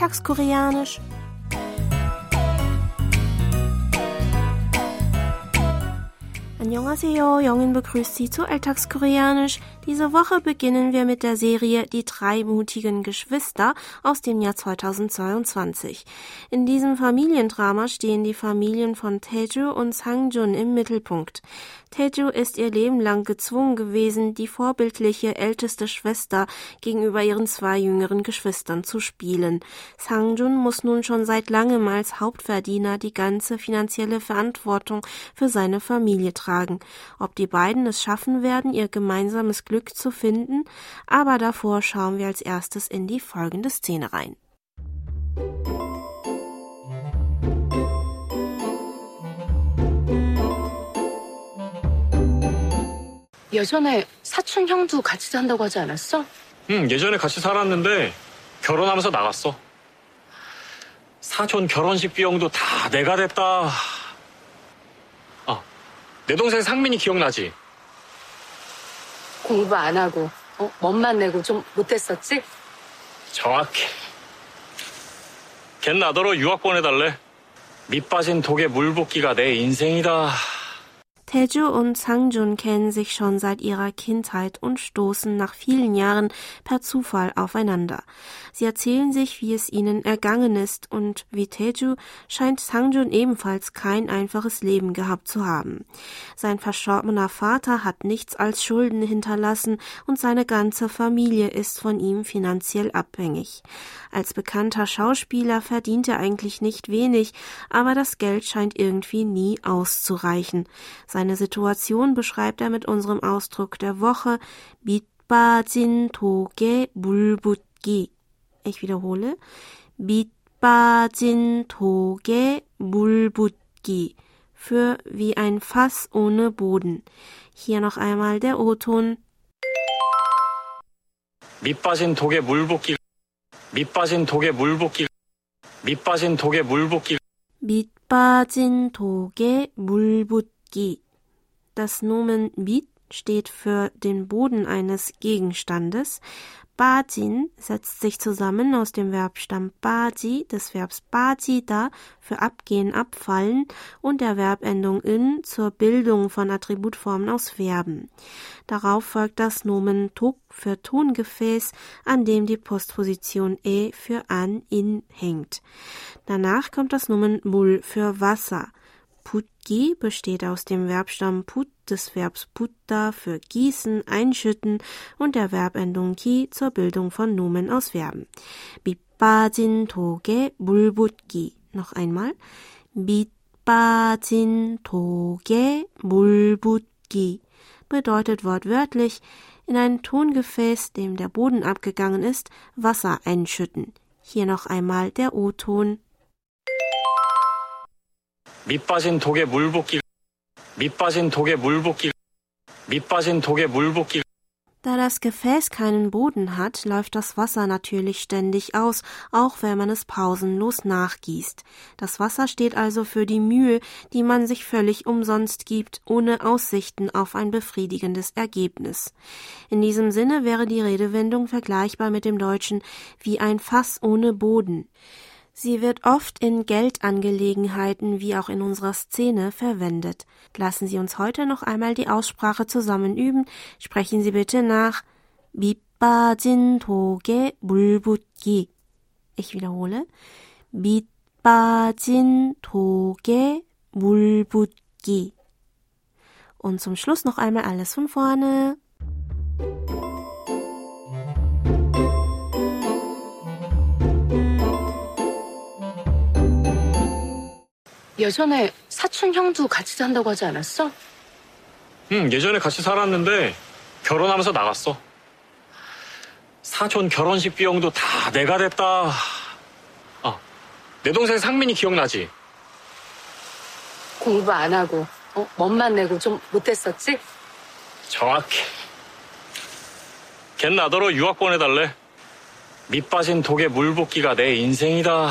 Alltagskoreanisch. Annyeonghaseyo, Jongin begrüßt Sie zu Alltagskoreanisch. Diese Woche beginnen wir mit der Serie Die drei mutigen Geschwister aus dem Jahr 2022. In diesem Familiendrama stehen die Familien von Taeju und Sangjun im Mittelpunkt. Taeju ist ihr Leben lang gezwungen gewesen, die vorbildliche älteste Schwester gegenüber ihren zwei jüngeren Geschwistern zu spielen. Sangjun muss nun schon seit langem als Hauptverdiener die ganze finanzielle Verantwortung für seine Familie tragen Ob die beiden es schaffen werden, ihr gemeinsames Glück zu finden, aber davor schauen wir als erstes in die folgende Szene rein. 예전에 사촌 형도 같이 산다고 하지 않았어? 응, 예전에 같이 살았는데 결혼하면서 나갔어. 사촌 결혼식 비용도 다 내가 냈다. 아, 내 동생 상민이 기억나지? 공부 안 하고 어? 멋만 내고 좀 못했었지? 정확해. 걘 나더러 유학 보내달래. 밑 빠진 독에 물 붓기가 내 인생이다. Taeju und Sangjun kennen sich schon seit ihrer Kindheit und stoßen nach vielen Jahren per Zufall aufeinander. Sie erzählen sich, wie es ihnen ergangen ist und wie Taeju scheint Sangjun ebenfalls kein einfaches Leben gehabt zu haben. Sein verstorbener Vater hat nichts als Schulden hinterlassen und seine ganze Familie ist von ihm finanziell abhängig. Als bekannter Schauspieler verdient er eigentlich nicht wenig, aber das Geld scheint irgendwie nie auszureichen. Seine Situation beschreibt er mit unserem Ausdruck der Woche 밑빠진 독에 물붓기. Ich wiederhole. 밑빠진 독에 물붓기. Für wie ein Fass ohne Boden. Hier noch einmal der O-Ton. 밑 빠진 독에 물 붓기. 밑 빠진 독에 물 붓기. 밑 빠진 독에 물 붓기. 밑 빠진 독에 물 붓기. das Nomen mit steht für den Boden eines Gegenstandes. Bajin setzt sich zusammen aus dem Verbstamm baji, des Verbs bajida für abgehen, abfallen und der Verbendung in zur Bildung von Attributformen aus Verben. Darauf folgt das Nomen tuk für Tongefäß, an dem die Postposition e für an, in hängt. Danach kommt das Nomen mul für Wasser. Putgi besteht aus dem Verbstamm put des Verbs putta für gießen, einschütten und der Verbendung ki zur Bildung von Nomen aus Verben. 밑빠진 독에 물 붓기. Noch einmal. 밑빠진 독에 물 붓기 bedeutet wortwörtlich in ein Tongefäß, dem der Boden abgegangen ist, Wasser einschütten. Hier noch einmal der O-Ton. 밑 빠진 독에 물 붓기. 밑 빠진 독에 물 붓기. 밑 빠진 독에 물 붓기. Da das Gefäß keinen Boden hat, läuft das Wasser natürlich ständig aus, auch wenn man es pausenlos nachgießt. Das Wasser steht also für die Mühe, die man sich völlig umsonst gibt, ohne Aussichten auf ein befriedigendes Ergebnis. In diesem Sinne wäre die Redewendung vergleichbar mit dem Deutschen wie ein Fass ohne Boden. Sie wird oft in Geldangelegenheiten wie auch in unserer Szene verwendet. Lassen Sie uns heute noch einmal die Aussprache zusammen üben. Sprechen Sie bitte nach 밑빠진 독에 물 붓기. Ich wiederhole. 밑빠진 독에 물 붓기. Und zum Schluss noch einmal alles von vorne. 예전에 사촌 형도 같이 산다고 하지 않았어? 응, 예전에 같이 살았는데 결혼하면서 나갔어. 사촌 결혼식 비용도 다 내가 냈다. 아, 내 동생 상민이 기억나지? 공부 안 하고 어? 멋만 내고 좀 못했었지? 정확해. 걘 나더러 유학 보내달래. 밑 빠진 독에 물 붓기가 내 인생이다.